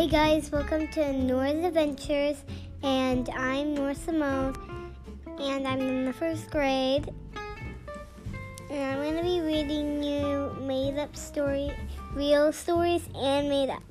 Hey guys, welcome to Nora's Adventures, and I'm Nora Simone, and I'm in the first grade. And I'm going to be reading you made up story, real stories, and made up.